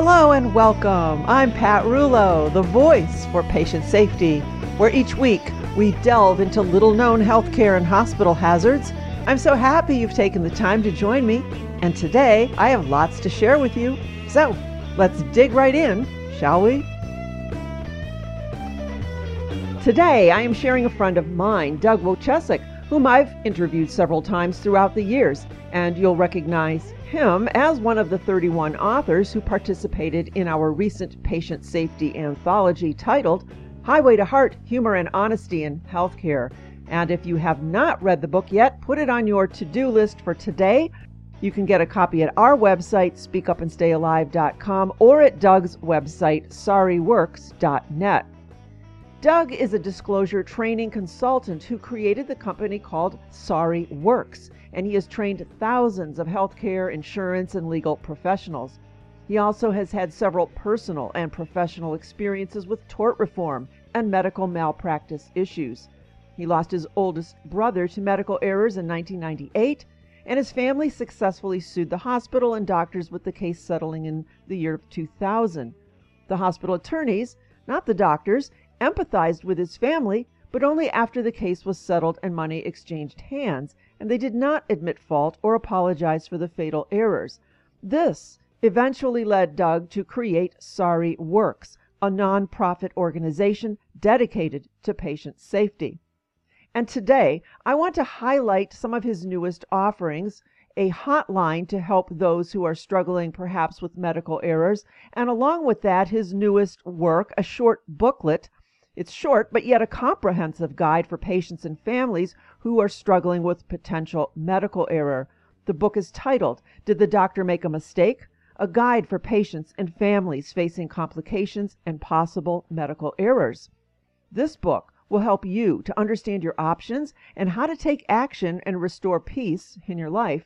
Hello and welcome. I'm Pat Rouleau, the voice for patient safety, where each week we delve into little known healthcare and hospital hazards. I'm so happy you've taken the time to join me, and today I have lots to share with you. So let's dig right in, shall we? Today I am sharing a friend of mine, Doug Wojcieszak, whom I've interviewed several times throughout the years, and you'll recognize him as one of the 31 authors who participated in our recent patient safety anthology titled Highway to Heart Humor and Honesty in Healthcare. And if you have not read the book yet, put it on your to do list for today. You can get a copy at our website, speakupandstayalive.com, or at Doug's website, sorryworks.net. Doug is a disclosure training consultant who created the company called Sorry Works and he has trained thousands of healthcare, insurance, and legal professionals. He also has had several personal and professional experiences with tort reform and medical malpractice issues. He lost his oldest brother to medical errors in 1998, and his family successfully sued the hospital and doctors with the case settling in the year of 2000. The hospital attorneys, not the doctors, empathized with his family, but only after the case was settled and money exchanged hands and they did not admit fault or apologize for the fatal errors. This eventually led Doug to create Sorry Works, a nonprofit organization dedicated to patient safety. And today, I want to highlight some of his newest offerings a hotline to help those who are struggling perhaps with medical errors, and along with that, his newest work, a short booklet it's short, but yet a comprehensive guide for patients and families who are struggling with potential medical error. The book is titled, Did the Doctor Make a Mistake? A Guide for Patients and Families Facing Complications and Possible Medical Errors. This book will help you to understand your options and how to take action and restore peace in your life.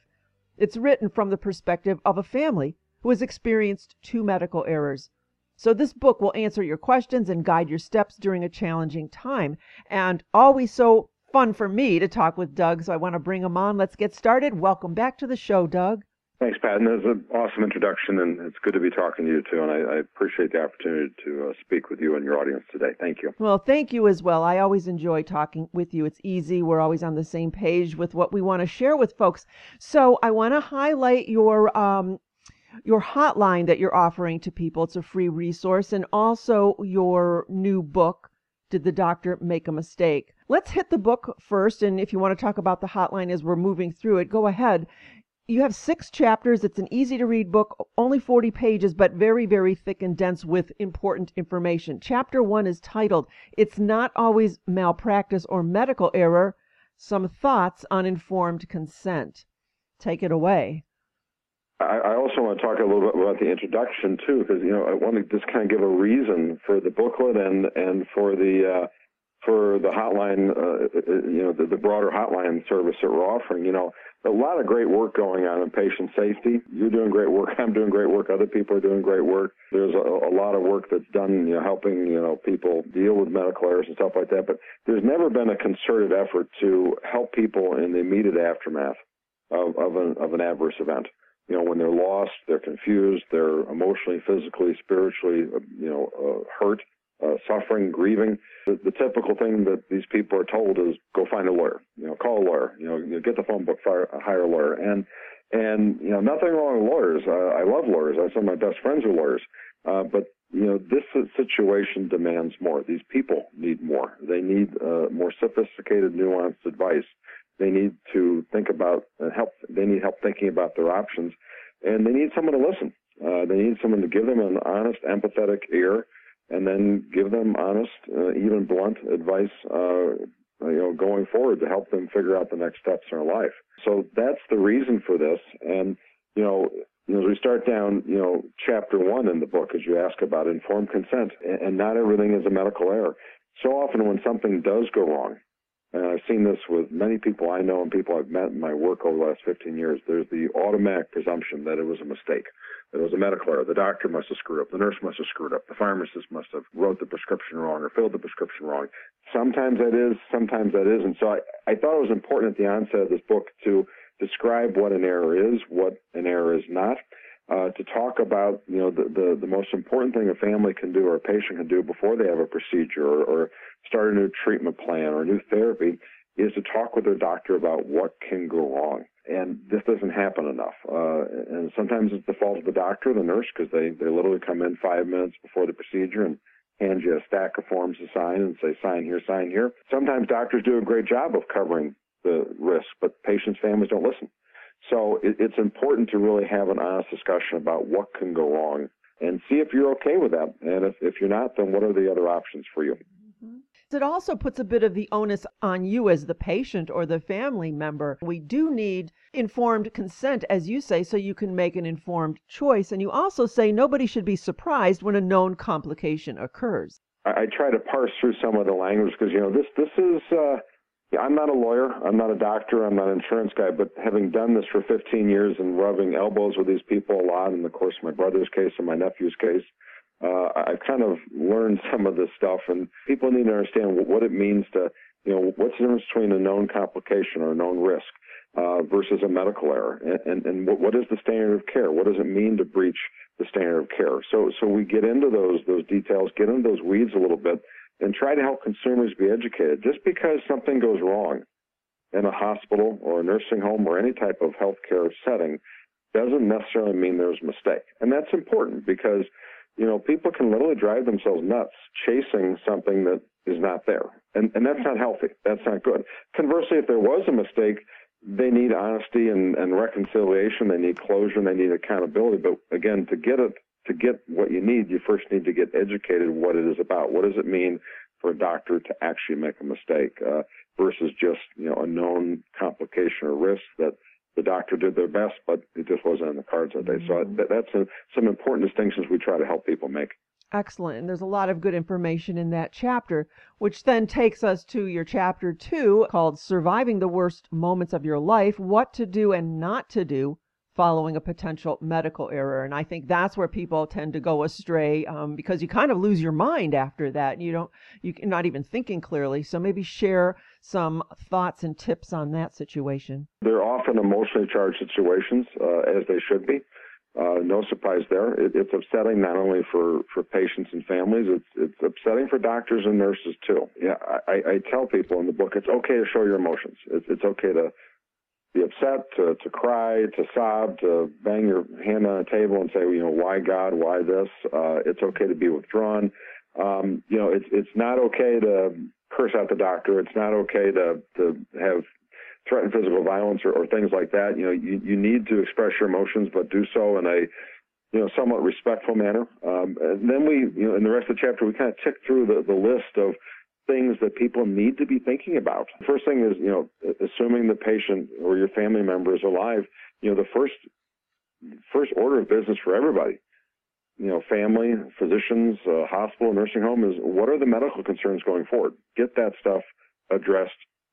It's written from the perspective of a family who has experienced two medical errors. So this book will answer your questions and guide your steps during a challenging time. And always so fun for me to talk with Doug, so I want to bring him on. Let's get started. Welcome back to the show, Doug. Thanks, Pat. And that's an awesome introduction, and it's good to be talking to you too. And I, I appreciate the opportunity to uh, speak with you and your audience today. Thank you. Well, thank you as well. I always enjoy talking with you. It's easy. We're always on the same page with what we want to share with folks. So I want to highlight your um, your hotline that you're offering to people. It's a free resource. And also your new book, Did the Doctor Make a Mistake? Let's hit the book first. And if you want to talk about the hotline as we're moving through it, go ahead. You have six chapters. It's an easy to read book, only 40 pages, but very, very thick and dense with important information. Chapter one is titled, It's Not Always Malpractice or Medical Error Some Thoughts on Informed Consent. Take it away. I, I also want to talk a little bit about the introduction too, because you know I want to just kind of give a reason for the booklet and and for the uh, for the hotline, uh, uh, you know, the, the broader hotline service that we're offering. You know, a lot of great work going on in patient safety. You're doing great work. I'm doing great work. Other people are doing great work. There's a, a lot of work that's done, you know, helping, you know, people deal with medical errors and stuff like that. But there's never been a concerted effort to help people in the immediate aftermath of, of, an, of an adverse event you know, when they're lost, they're confused, they're emotionally, physically, spiritually, uh, you know, uh, hurt, uh, suffering, grieving. The, the, typical thing that these people are told is go find a lawyer. You know, call a lawyer. You know, you get the phone book, fire, hire a lawyer. And and you know, nothing wrong with lawyers. Uh, I love lawyers. I, some of my best friends are lawyers. Uh, but you know, this situation demands more. These people need more. They need uh, more sophisticated, nuanced advice. They need to think about uh, help. They need help thinking about their options, and they need someone to listen. Uh, they need someone to give them an honest, empathetic ear, and then give them honest, uh, even blunt advice. Uh, you know, going forward to help them figure out the next steps in their life. So that's the reason for this. And you know, as we start down, you know, chapter one in the book, as you ask about informed consent, and not everything is a medical error. So often when something does go wrong, and I've seen this with many people I know and people I've met in my work over the last 15 years, there's the automatic presumption that it was a mistake. It was a medical error. The doctor must have screwed up. The nurse must have screwed up. The pharmacist must have wrote the prescription wrong or filled the prescription wrong. Sometimes that is, sometimes that isn't. So I, I thought it was important at the onset of this book to describe what an error is, what an error is not, uh, to talk about you know the, the, the most important thing a family can do or a patient can do before they have a procedure or, or start a new treatment plan or a new therapy is to talk with their doctor about what can go wrong. And this doesn't happen enough. Uh, and sometimes it's the fault of the doctor or the nurse because they, they literally come in five minutes before the procedure and hand you a stack of forms to sign and say, sign here, sign here. Sometimes doctors do a great job of covering the risk, but patients' families don't listen. So it, it's important to really have an honest discussion about what can go wrong and see if you're okay with that. And if, if you're not, then what are the other options for you? Mm-hmm. It also puts a bit of the onus on you as the patient or the family member. We do need informed consent, as you say, so you can make an informed choice. And you also say nobody should be surprised when a known complication occurs. I, I try to parse through some of the language because, you know, this, this is. Uh, yeah, I'm not a lawyer. I'm not a doctor. I'm not an insurance guy. But having done this for 15 years and rubbing elbows with these people a lot, in the course of my brother's case and my nephew's case, uh, I've kind of learned some of this stuff. And people need to understand what it means to, you know, what's the difference between a known complication or a known risk uh, versus a medical error, and, and, and what, what is the standard of care? What does it mean to breach the standard of care? So, so we get into those those details, get into those weeds a little bit and try to help consumers be educated. Just because something goes wrong in a hospital or a nursing home or any type of healthcare setting doesn't necessarily mean there's a mistake. And that's important because, you know, people can literally drive themselves nuts chasing something that is not there. And, and that's not healthy. That's not good. Conversely, if there was a mistake, they need honesty and, and reconciliation. They need closure and they need accountability. But again, to get it to get what you need, you first need to get educated what it is about. What does it mean for a doctor to actually make a mistake uh, versus just you know a known complication or risk that the doctor did their best, but it just wasn't in the cards that day. Mm-hmm. So that's a, some important distinctions we try to help people make. Excellent. And there's a lot of good information in that chapter, which then takes us to your chapter two called Surviving the Worst Moments of Your Life What to Do and Not to Do following a potential medical error. And I think that's where people tend to go astray um, because you kind of lose your mind after that. You don't, you're not even thinking clearly. So maybe share some thoughts and tips on that situation. They're often emotionally charged situations, uh, as they should be. Uh, no surprise there. It, it's upsetting not only for, for patients and families, it's, it's upsetting for doctors and nurses too. Yeah, I, I tell people in the book it's okay to show your emotions. It's, it's okay to be upset, to, to cry, to sob, to bang your hand on the table and say, you know, why God, why this? Uh, it's okay to be withdrawn. Um, you know, it's it's not okay to curse out the doctor. It's not okay to to have threatened physical violence or, or things like that. You know, you, you need to express your emotions, but do so in a you know somewhat respectful manner. Um, and then we, you know, in the rest of the chapter, we kind of tick through the, the list of things that people need to be thinking about. First thing is, you know, assuming the patient or your family member is alive, you know, the first first order of business for everybody, you know, family, physicians, uh, hospital, nursing home is what are the medical concerns going forward? Get that stuff addressed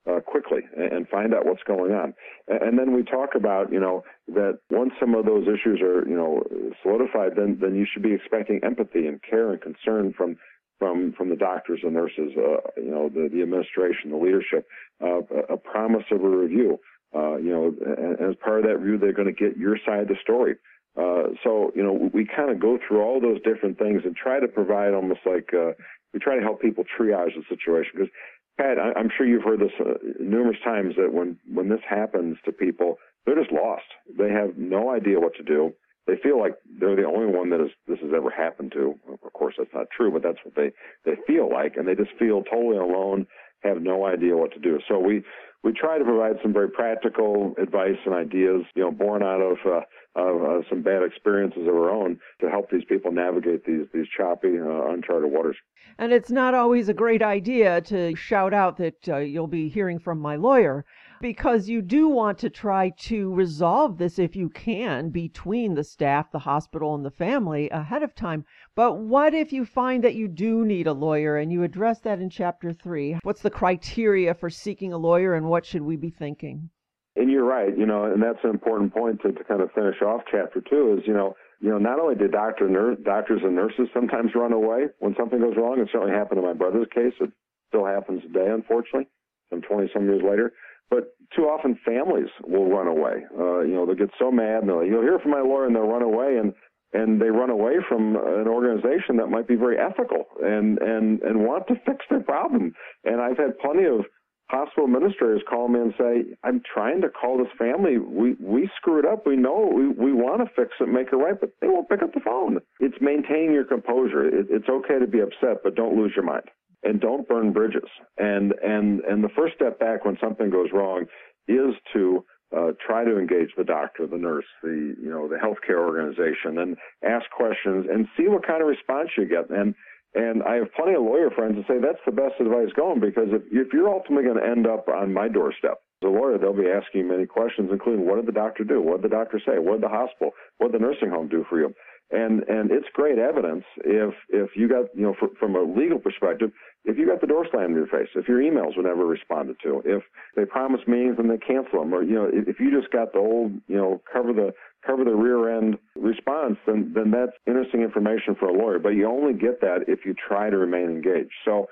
uh, quickly and find out what's going on. And then we talk about, you know, that once some of those issues are, you know, solidified, then then you should be expecting empathy and care and concern from from from the doctors and nurses, uh, you know, the, the administration, the leadership, uh, a, promise of a review. Uh, you know, and, as part of that review, they're going to get your side of the story. Uh, so, you know, we kind of go through all those different things and try to provide almost like uh, we try to help people triage the situation. Because, Pat, I, am sure you've heard this uh, numerous times that when when this happens to people, they're just lost. They have no idea what to do they feel like they're the only one that is, this has ever happened to. Of course, that's not true, but that's what they, they feel like, and they just feel totally alone, have no idea what to do. So we, we try to provide some very practical advice and ideas, you know, born out of, uh, of uh, some bad experiences of our own to help these people navigate these these choppy, uh, uncharted waters. And it's not always a great idea to shout out that uh, you'll be hearing from my lawyer. Because you do want to try to resolve this if you can between the staff, the hospital, and the family ahead of time. But what if you find that you do need a lawyer and you address that in chapter three? What's the criteria for seeking a lawyer and what should we be thinking? And you're right, you know, and that's an important point to, to kind of finish off chapter two is, you know, you know, not only did doctor, doctors and nurses sometimes run away when something goes wrong, it certainly happened in my brother's case. It still happens today, unfortunately, some 20 some years later. But too often families will run away. Uh, you know, they'll get so mad and they'll, you'll hear from my lawyer and they'll run away and, and they run away from an organization that might be very ethical and, and, and want to fix their problem. And I've had plenty of hospital administrators call me and say, I'm trying to call this family. We, we screwed up. We know we, we want to fix it, make it right, but they won't pick up the phone. It's maintaining your composure. It, it's okay to be upset, but don't lose your mind and don't burn bridges. And and and the first step back when something goes wrong is to uh, try to engage the doctor, the nurse, the you know the healthcare organization, and ask questions and see what kind of response you get. And and I have plenty of lawyer friends that say that's the best advice going because if if you're ultimately going to end up on my doorstep as a lawyer, they'll be asking many questions, including what did the doctor do, what did the doctor say, what did the hospital, what did the nursing home do for you, and and it's great evidence if if you got you know from a legal perspective if you got the door slammed in your face if your emails were never responded to if they promise meetings and they cancel them or you know if, if you just got the old you know cover the cover the rear end response then then that's interesting information for a lawyer. But you only get that if you try to remain engaged. So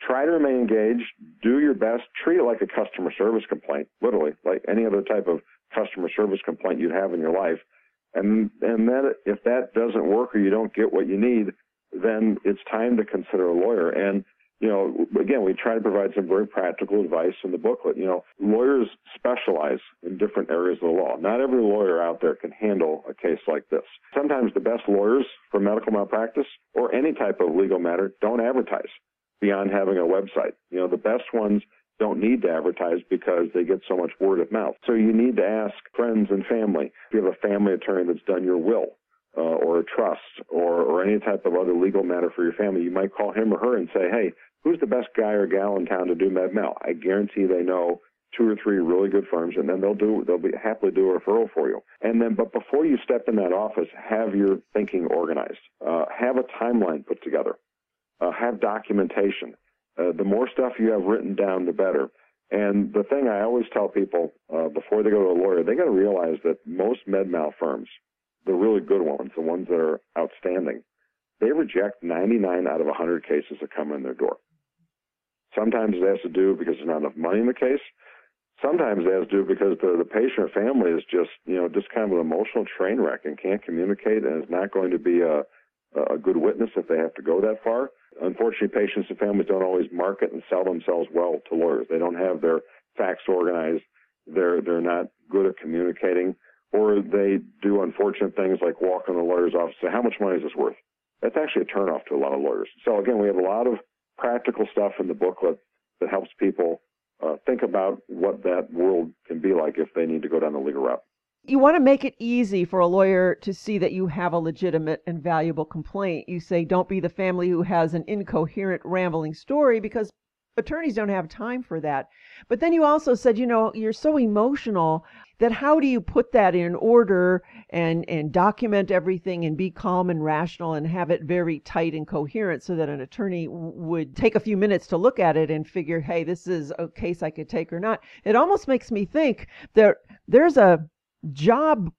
try to remain engaged. Do your best. Treat it like a customer service complaint literally like any other type of customer service complaint you'd have in your life. And and then if that doesn't work or you don't get what you need, then it's time to consider a lawyer. And you know, again, we try to provide some very practical advice in the booklet. You know, lawyers specialize in different areas of the law. Not every lawyer out there can handle a case like this. Sometimes the best lawyers for medical malpractice or any type of legal matter don't advertise beyond having a website. You know, the best ones don't need to advertise because they get so much word of mouth. So you need to ask friends and family. If you have a family attorney that's done your will, uh, or a trust, or, or any type of other legal matter for your family, you might call him or her and say, hey, who's the best guy or gal in town to do med mal? I guarantee they know two or three really good firms, and then they'll do they'll be happily do a referral for you. And then, but before you step in that office, have your thinking organized. Uh, have a timeline put together. Uh, have documentation. Uh, the more stuff you have written down, the better. And the thing I always tell people uh, before they go to a lawyer, they got to realize that most med mal firms, the really good ones, the ones that are outstanding, they reject 99 out of 100 cases that come in their door. Sometimes it has to do because there's not enough money in the case. Sometimes it has to do because the, the patient or family is just, you know, just kind of an emotional train wreck and can't communicate and is not going to be a, a good witness if they have to go that far. Unfortunately, patients and families don't always market and sell themselves well to lawyers. They don't have their facts organized. They're they're not good at communicating, or they do unfortunate things like walk in the lawyer's office and say, "How much money is this worth?" That's actually a turnoff to a lot of lawyers. So again, we have a lot of practical stuff in the booklet that helps people uh, think about what that world can be like if they need to go down the legal route. You want to make it easy for a lawyer to see that you have a legitimate and valuable complaint. You say, don't be the family who has an incoherent, rambling story because attorneys don't have time for that. But then you also said, you know, you're so emotional that how do you put that in order and and document everything and be calm and rational and have it very tight and coherent so that an attorney would take a few minutes to look at it and figure, hey, this is a case I could take or not. It almost makes me think that there's a job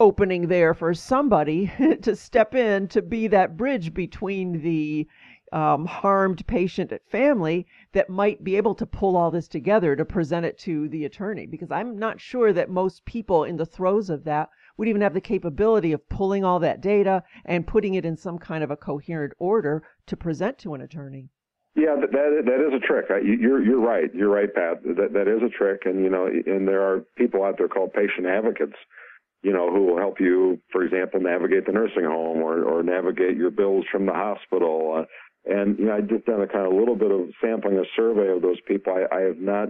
opening there for somebody to step in to be that bridge between the um, harmed patient family that might be able to pull all this together to present it to the attorney because i'm not sure that most people in the throes of that would even have the capability of pulling all that data and putting it in some kind of a coherent order to present to an attorney yeah, that that is a trick. You're you're right. You're right, Pat. That that is a trick, and you know, and there are people out there called patient advocates, you know, who will help you, for example, navigate the nursing home or or navigate your bills from the hospital. Uh, and you know, I just done a kind of little bit of sampling, a survey of those people. I, I have not,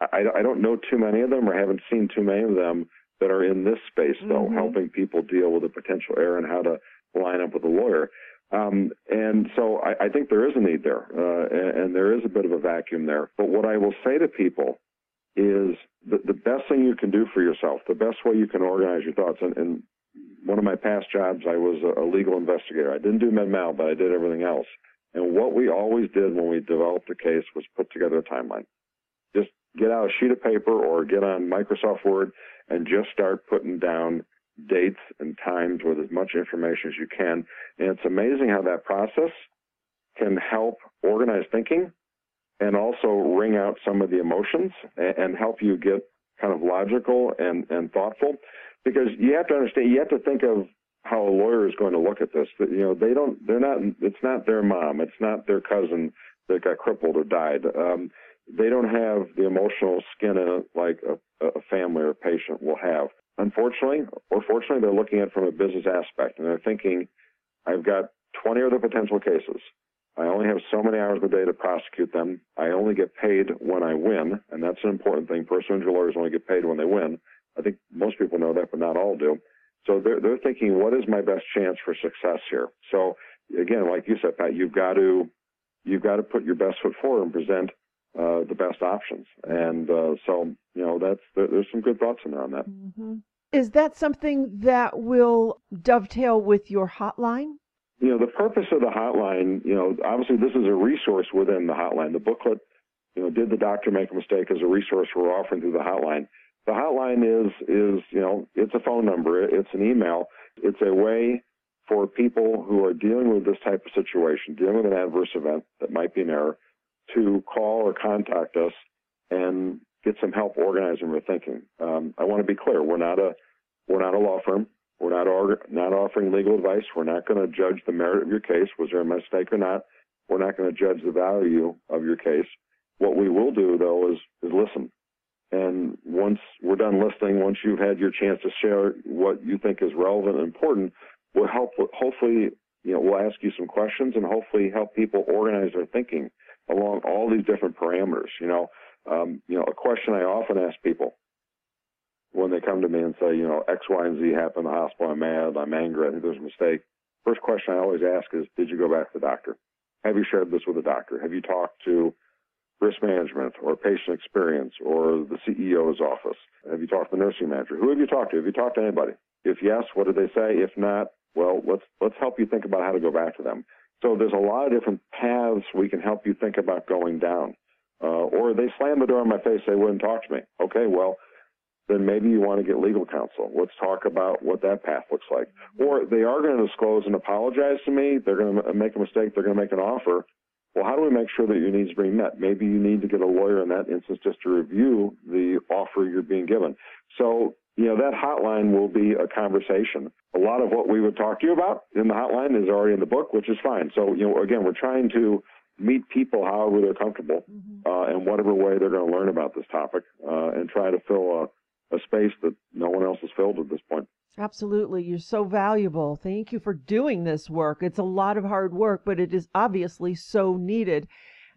I, I don't know too many of them, or haven't seen too many of them that are in this space, though, mm-hmm. helping people deal with a potential error and how to line up with a lawyer. Um, and so I, I, think there is a need there, uh, and, and, there is a bit of a vacuum there. But what I will say to people is the, the best thing you can do for yourself, the best way you can organize your thoughts. And, and one of my past jobs, I was a, a legal investigator. I didn't do med mal, but I did everything else. And what we always did when we developed a case was put together a timeline. Just get out a sheet of paper or get on Microsoft Word and just start putting down dates and times with as much information as you can. And it's amazing how that process can help organize thinking and also wring out some of the emotions and, help you get kind of logical and, and thoughtful because you have to understand you have to think of how a lawyer is going to look at this you know they don't they're not it's not their mom it's not their cousin that got crippled or died um, they don't have the emotional skin in it like a, a family or a patient will have unfortunately or fortunately they're looking at it from a business aspect and they're thinking i've got 20 other potential cases I only have so many hours a day to prosecute them. I only get paid when I win, and that's an important thing. Personal injury lawyers only get paid when they win. I think most people know that, but not all do. So they're they're thinking, what is my best chance for success here? So again, like you said, Pat, you've got to you've got to put your best foot forward and present uh, the best options. And uh, so you know that's there, there's some good thoughts in there on that. Mm-hmm. Is that something that will dovetail with your hotline? you know, the purpose of the hotline, you know, obviously this is a resource within the hotline. The booklet, you know, did the doctor make a mistake as a resource we're offering through the hotline. The hotline is is, you know, it's a phone number, it's an email, it's a way for people who are dealing with this type of situation, dealing with an adverse event that might be an error, to call or contact us and get some help organizing their thinking. Um, I want to be clear: we're not a we're not a law firm. We're not not offering legal advice. We're not going to judge the merit of your case. Was there a mistake or not? We're not going to judge the value of your case. What we will do though is is listen. And once we're done listening, once you've had your chance to share what you think is relevant and important, we'll help. Hopefully, you know, we'll ask you some questions and hopefully help people organize their thinking along all these different parameters. You know, um, you know, a question I often ask people when they come to me and say, you know, X, Y, and Z happened in the hospital, I'm mad, I'm angry, I think there's a mistake. First question I always ask is, did you go back to the doctor? Have you shared this with the doctor? Have you talked to risk management or patient experience or the CEO's office? Have you talked to the nursing manager? Who have you talked to? Have you talked to anybody? If yes, what did they say? If not, well, let's let's help you think about how to go back to them. So there's a lot of different paths we can help you think about going down. Uh, or they slam the door in my face, they wouldn't talk to me. Okay, well, then maybe you want to get legal counsel. Let's talk about what that path looks like. Or they are going to disclose and apologize to me. They're going to make a mistake. They're going to make an offer. Well, how do we make sure that your needs are being met? Maybe you need to get a lawyer in that instance just to review the offer you're being given. So, you know, that hotline will be a conversation. A lot of what we would talk to you about in the hotline is already in the book, which is fine. So, you know, again, we're trying to meet people however they're comfortable mm-hmm. uh, in whatever way they're going to learn about this topic uh, and try to fill a a space that no one else has filled at this point. Absolutely. You're so valuable. Thank you for doing this work. It's a lot of hard work, but it is obviously so needed.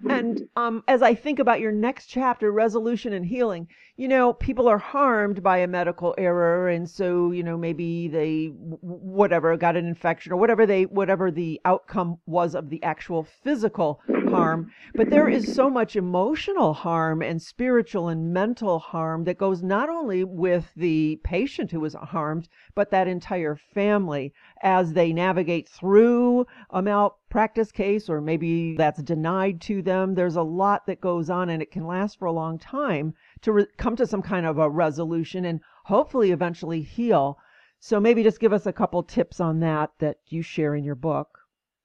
And um, as I think about your next chapter, resolution and healing, you know, people are harmed by a medical error, and so you know maybe they whatever got an infection or whatever they whatever the outcome was of the actual physical harm. But there is so much emotional harm and spiritual and mental harm that goes not only with the patient who was harmed, but that entire family as they navigate through a malpractice case, or maybe that's denied to them. There's a lot that goes on, and it can last for a long time to re- come to some kind of a resolution and hopefully eventually heal. So maybe just give us a couple tips on that that you share in your book.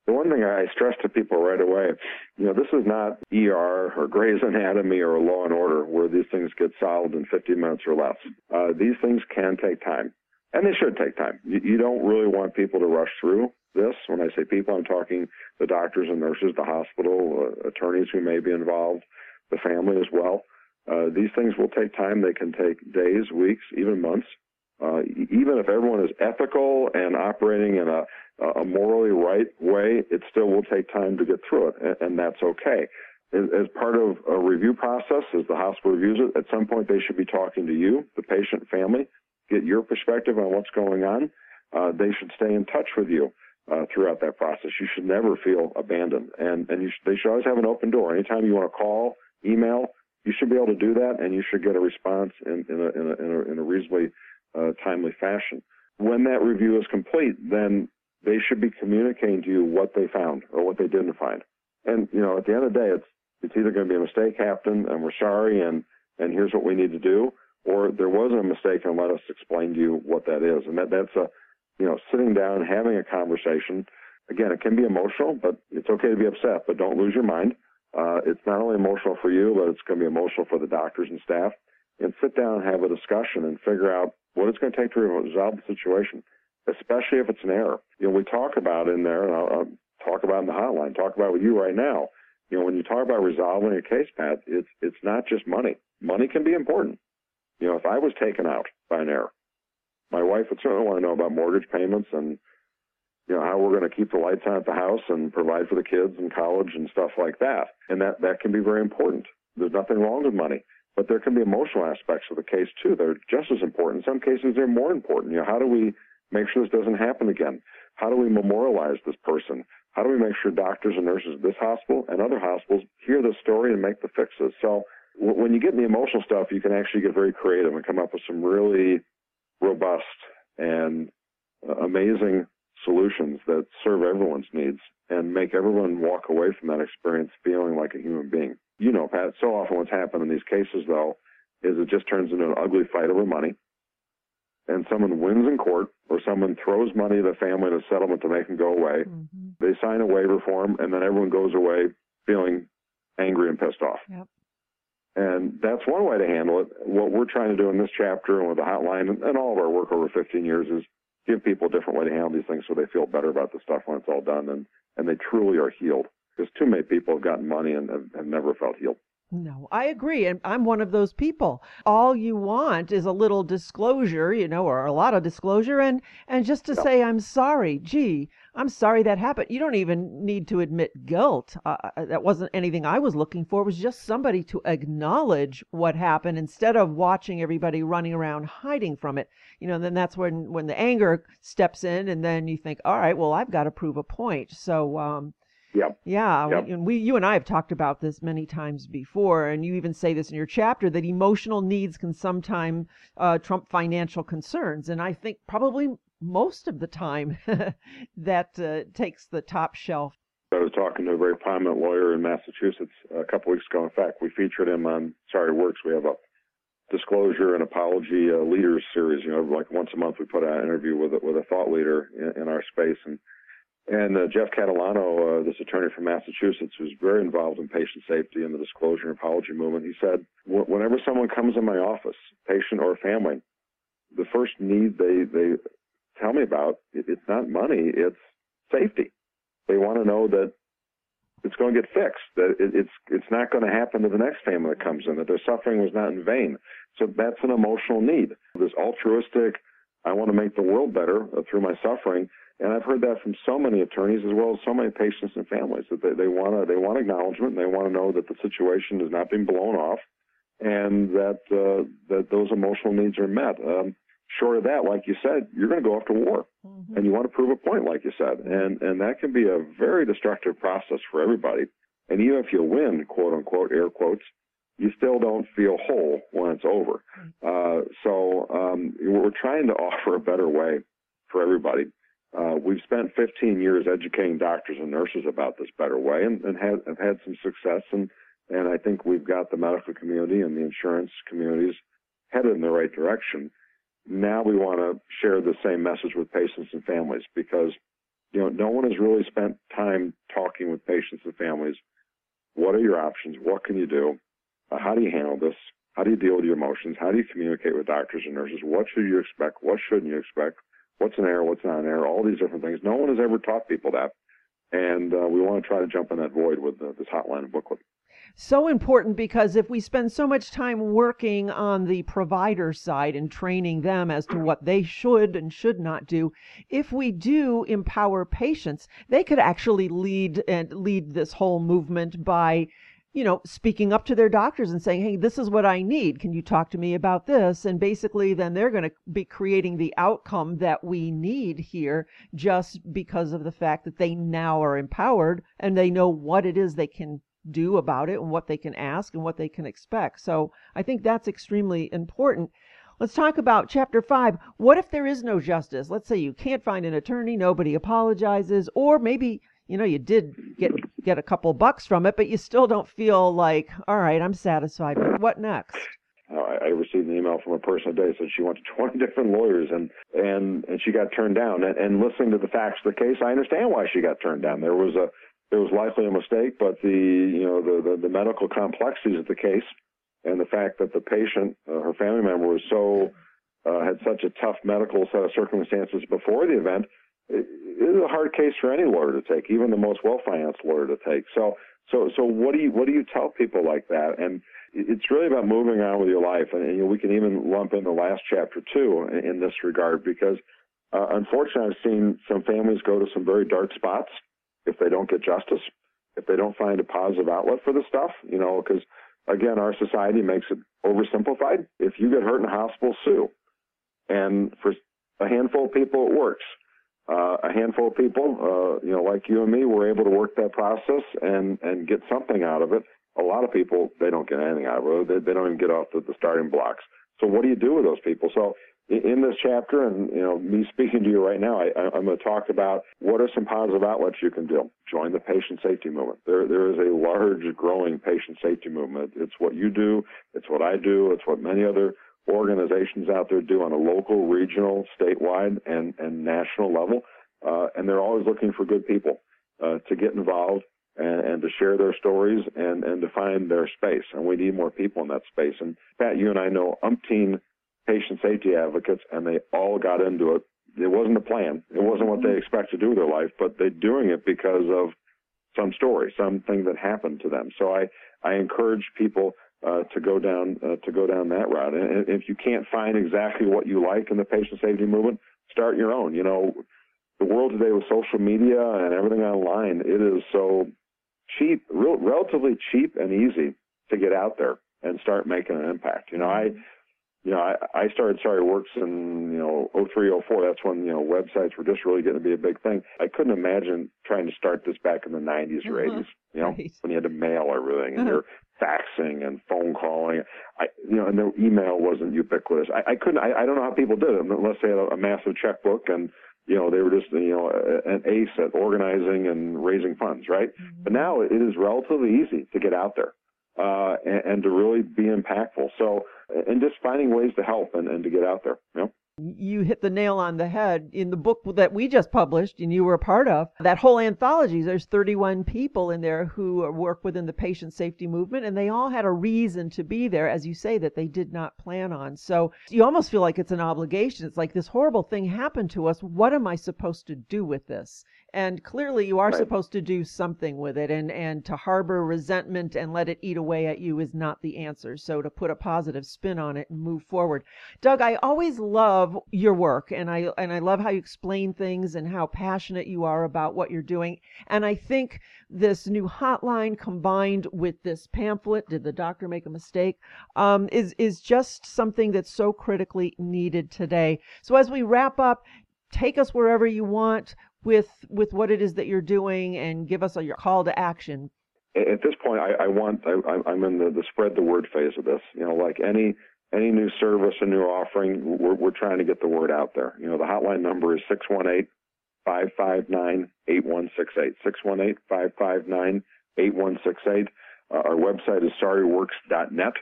The one thing I stress to people right away, you know, this is not ER or Grey's Anatomy or Law and Order where these things get solved in 50 minutes or less. Uh, these things can take time, and they should take time. You, you don't really want people to rush through this. When I say people, I'm talking the doctors and nurses, the hospital, uh, attorneys who may be involved, the family as well. Uh, these things will take time. They can take days, weeks, even months. Uh, even if everyone is ethical and operating in a, a morally right way, it still will take time to get through it, and, and that's okay. As, as, part of a review process, as the hospital reviews it, at some point they should be talking to you, the patient family, get your perspective on what's going on. Uh, they should stay in touch with you uh, throughout that process. You should never feel abandoned, and and they should always have an open door. Anytime you want to call, email, you should be able to do that, and you should get a response in, in, a, in, a, in, a, in a reasonably uh, timely fashion. When that review is complete, then they should be communicating to you what they found or what they didn't find. And you know, at the end of the day, it's it's either going to be a mistake, Captain, and we're sorry, and and here's what we need to do, or there wasn't a mistake, and let us explain to you what that is. And that that's a you know, sitting down, having a conversation. Again, it can be emotional, but it's okay to be upset, but don't lose your mind. Uh, it's not only emotional for you, but it's going to be emotional for the doctors and staff. And sit down and have a discussion and figure out what it's going to take to resolve the situation, especially if it's an error. You know, we talk about in there, and I'll, I'll talk about in the hotline, talk about with you right now. You know, when you talk about resolving a case, Pat, it's it's not just money. Money can be important. You know, if I was taken out by an error, my wife would certainly want to know about mortgage payments and you know, how we're going to keep the lights on at the house and provide for the kids and college and stuff like that. And that, that can be very important. There's nothing wrong with money, but there can be emotional aspects of the case too. They're just as important. In some cases, they're more important. You know, how do we make sure this doesn't happen again? How do we memorialize this person? How do we make sure doctors and nurses at this hospital and other hospitals hear the story and make the fixes? So when you get in the emotional stuff, you can actually get very creative and come up with some really robust and uh, amazing solutions that serve everyone's needs and make everyone walk away from that experience feeling like a human being. You know, Pat, so often what's happened in these cases, though, is it just turns into an ugly fight over money. And someone wins in court, or someone throws money at the family in a settlement to make them go away. Mm-hmm. They sign a waiver form, and then everyone goes away feeling angry and pissed off. Yep. And that's one way to handle it. What we're trying to do in this chapter and with the hotline and all of our work over 15 years is give people a different way to handle these things so they feel better about the stuff when it's all done and, and they truly are healed. Because too many people have gotten money and have, have never felt healed. No, I agree. And I'm one of those people. All you want is a little disclosure, you know, or a lot of disclosure and, and just to say, I'm sorry. Gee, I'm sorry that happened. You don't even need to admit guilt. Uh, uh, that wasn't anything I was looking for. It was just somebody to acknowledge what happened instead of watching everybody running around hiding from it. You know, then that's when, when the anger steps in and then you think, all right, well, I've got to prove a point. So, um, Yep. Yeah, yep. We, and we, you and I have talked about this many times before, and you even say this in your chapter that emotional needs can sometimes uh, trump financial concerns, and I think probably most of the time that uh, takes the top shelf. I was talking to a very prominent lawyer in Massachusetts a couple weeks ago. In fact, we featured him on Sorry Works. We have a disclosure and apology uh, leaders series. You know, like once a month we put out an interview with a, with a thought leader in, in our space, and and uh, Jeff Catalano, uh, this attorney from Massachusetts, who's very involved in patient safety and the disclosure and apology movement, he said, whenever someone comes in my office, patient or family, the first need they, they tell me about, it's not money, it's safety. They want to know that it's going to get fixed, that it's, it's not going to happen to the next family that comes in, that their suffering was not in vain. So that's an emotional need. This altruistic, I want to make the world better uh, through my suffering and I've heard that from so many attorneys as well as so many patients and families that they, they want to they want acknowledgement. And they want to know that the situation is not being blown off, and that uh, that those emotional needs are met. Um, short of that, like you said, you're going to go off to war, mm-hmm. and you want to prove a point, like you said, and and that can be a very destructive process for everybody. And even if you win, quote unquote, air quotes, you still don't feel whole when it's over. Uh, so um, we're trying to offer a better way for everybody. Uh, we've spent 15 years educating doctors and nurses about this better way and, and have, have had some success. And, and I think we've got the medical community and the insurance communities headed in the right direction. Now we want to share the same message with patients and families because, you know, no one has really spent time talking with patients and families. What are your options? What can you do? Uh, how do you handle this? How do you deal with your emotions? How do you communicate with doctors and nurses? What should you expect? What shouldn't you expect? What's an error, what's not an error, all these different things. No one has ever taught people that. And uh, we want to try to jump in that void with uh, this hotline booklet. So important because if we spend so much time working on the provider side and training them as to what they should and should not do, if we do empower patients, they could actually lead and lead this whole movement by you know, speaking up to their doctors and saying, hey, this is what I need. Can you talk to me about this? And basically, then they're going to be creating the outcome that we need here just because of the fact that they now are empowered and they know what it is they can do about it and what they can ask and what they can expect. So I think that's extremely important. Let's talk about chapter five. What if there is no justice? Let's say you can't find an attorney, nobody apologizes, or maybe you know you did get get a couple bucks from it, but you still don't feel like, all right, I'm satisfied. What next? I received an email from a person today said she went to 20 different lawyers and and and she got turned down. And, and listening to the facts of the case, I understand why she got turned down. There was a there was likely a mistake, but the you know the the, the medical complexities of the case and the fact that the patient, uh, her family member, was so uh, had such a tough medical set of circumstances before the event, it, is a hard case for any lawyer to take, even the most well-financed lawyer to take. So, so, so what do you what do you tell people like that? And it's really about moving on with your life, and, and you know, we can even lump in the last chapter too in, in this regard because. Uh, unfortunately, I've seen some families go to some very dark spots if they don't get justice, if they don't find a positive outlet for the stuff, you know, because again, our society makes it oversimplified. If you get hurt in a hospital, sue. And for a handful of people, it works. Uh, a handful of people, uh, you know, like you and me, were able to work that process and and get something out of it. A lot of people, they don't get anything out of it. They, they don't even get off the, the starting blocks. So what do you do with those people? So in this chapter, and you know, me speaking to you right now, I, am going to talk about what are some positive outlets you can do. Join the patient safety movement. There, there is a large, growing patient safety movement. It's what you do. It's what I do. It's what many other organizations out there do on a local, regional, statewide, and and national level. Uh, and they're always looking for good people uh, to get involved and, and, to share their stories and and to find their space. And we need more people in that space. And Pat, you and I know umpteen patient safety advocates, and they all got into it. It wasn't a plan. It wasn't what they mm-hmm. to do with their life, but they're doing it because of some story, something that happened to them. So I, I encourage people uh, to go down uh, to go down that route. And if you can't find exactly what you like in the patient safety movement, start your own. You know, the world today with social media and everything online, it is so cheap, real, relatively cheap and easy to get out there and start making an impact. You know, I you know, I, I started Sorry Works in, you know, 03, 04. That's when, you know, websites were just really going to be a big thing. I couldn't imagine trying to start this back in the 90s or 80s, mm-hmm. you know, right. when you had to mail everything and uh-huh. you're faxing and phone calling. I, you know, and the email wasn't ubiquitous. I, I couldn't, I, I don't know how people did it unless they had a, a massive checkbook and, you know, they were just, you know, an ace at organizing and raising funds, right? Mm-hmm. But now it is relatively easy to get out there uh, and, and, to really be impactful. So, and just finding ways to help and, and to get out there. You know? You hit the nail on the head in the book that we just published and you were a part of. That whole anthology, there's 31 people in there who work within the patient safety movement, and they all had a reason to be there, as you say, that they did not plan on. So you almost feel like it's an obligation. It's like this horrible thing happened to us. What am I supposed to do with this? And clearly you are right. supposed to do something with it and and to harbor resentment and let it eat away at you is not the answer. So to put a positive spin on it and move forward. Doug i always love your work and i and i love how you explain things and how passionate you are about what you're doing. And i think this new hotline combined with this pamphlet did the doctor make a mistake? um, is is just something that's so critically needed today. So as we wrap up take us wherever you want with with what it is that you're doing and give us a, your call to action. At this point, I, I want I, am in the, the spread the word phase of this. You know, like any any new service, a new offering, we're, we're trying to get the word out there. You know, the hotline number is 618 559 8168. 618 559 8168. Uh, our website is sorryworks.net.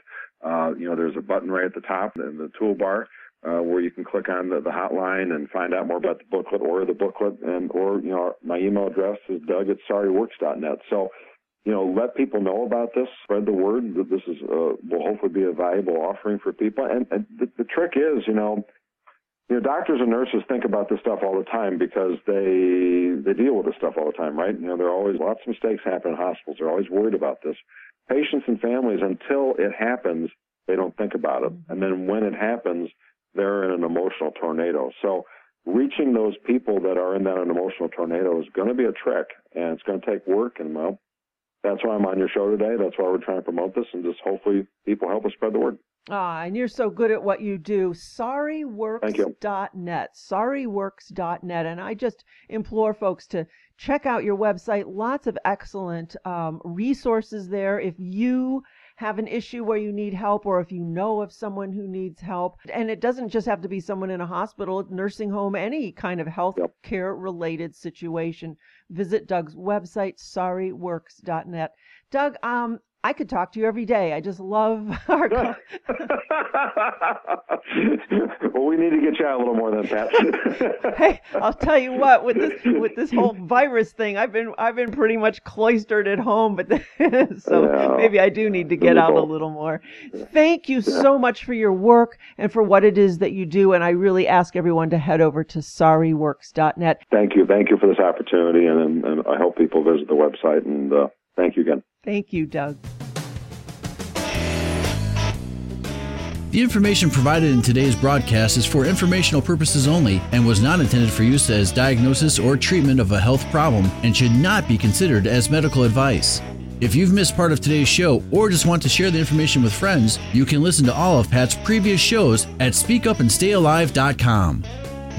Uh, you know, there's a button right at the top in the toolbar uh, where you can click on the, the hotline and find out more about the booklet or the booklet and or you know my email address is doug at sorryworks.net so you know let people know about this spread the word that this is uh, will hopefully be a valuable offering for people. And, and the, the trick is you know you know doctors and nurses think about this stuff all the time because they they deal with this stuff all the time right? You know there are always lots of mistakes happen in hospitals. They're always worried about this. Patients and families until it happens they don't think about it. And then when it happens they're in an emotional tornado. So reaching those people that are in that emotional tornado is going to be a trick and it's going to take work. And well, that's why I'm on your show today. That's why we're trying to promote this and just hopefully people help us spread the word. Ah, and you're so good at what you do. Sorryworks.net. Sorryworks.net. And I just implore folks to check out your website. Lots of excellent um, resources there. If you have an issue where you need help or if you know of someone who needs help. And it doesn't just have to be someone in a hospital, nursing home, any kind of health yep. care related situation. Visit Doug's website, sorryworks.net. Doug, um, I could talk to you every day. I just love our. well, we need to get you out a little more than that. hey, I'll tell you what. With this with this whole virus thing, I've been I've been pretty much cloistered at home, but so yeah. maybe I do need to get out a little more. Thank you so much for your work and for what it is that you do. And I really ask everyone to head over to sorryworks.net. Thank you, thank you for this opportunity, and, and I hope people visit the website. And uh, thank you again. Thank you, Doug. The information provided in today's broadcast is for informational purposes only and was not intended for use as diagnosis or treatment of a health problem and should not be considered as medical advice. If you've missed part of today's show or just want to share the information with friends, you can listen to all of Pat's previous shows at speakupandstayalive.com.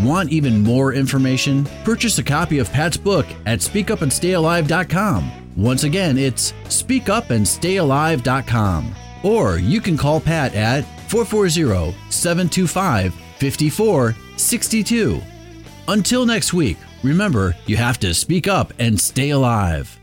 Want even more information? Purchase a copy of Pat's book at speakupandstayalive.com. Once again, it's speakupandstayalive.com. Or you can call Pat at 440 725 5462. Until next week, remember you have to speak up and stay alive.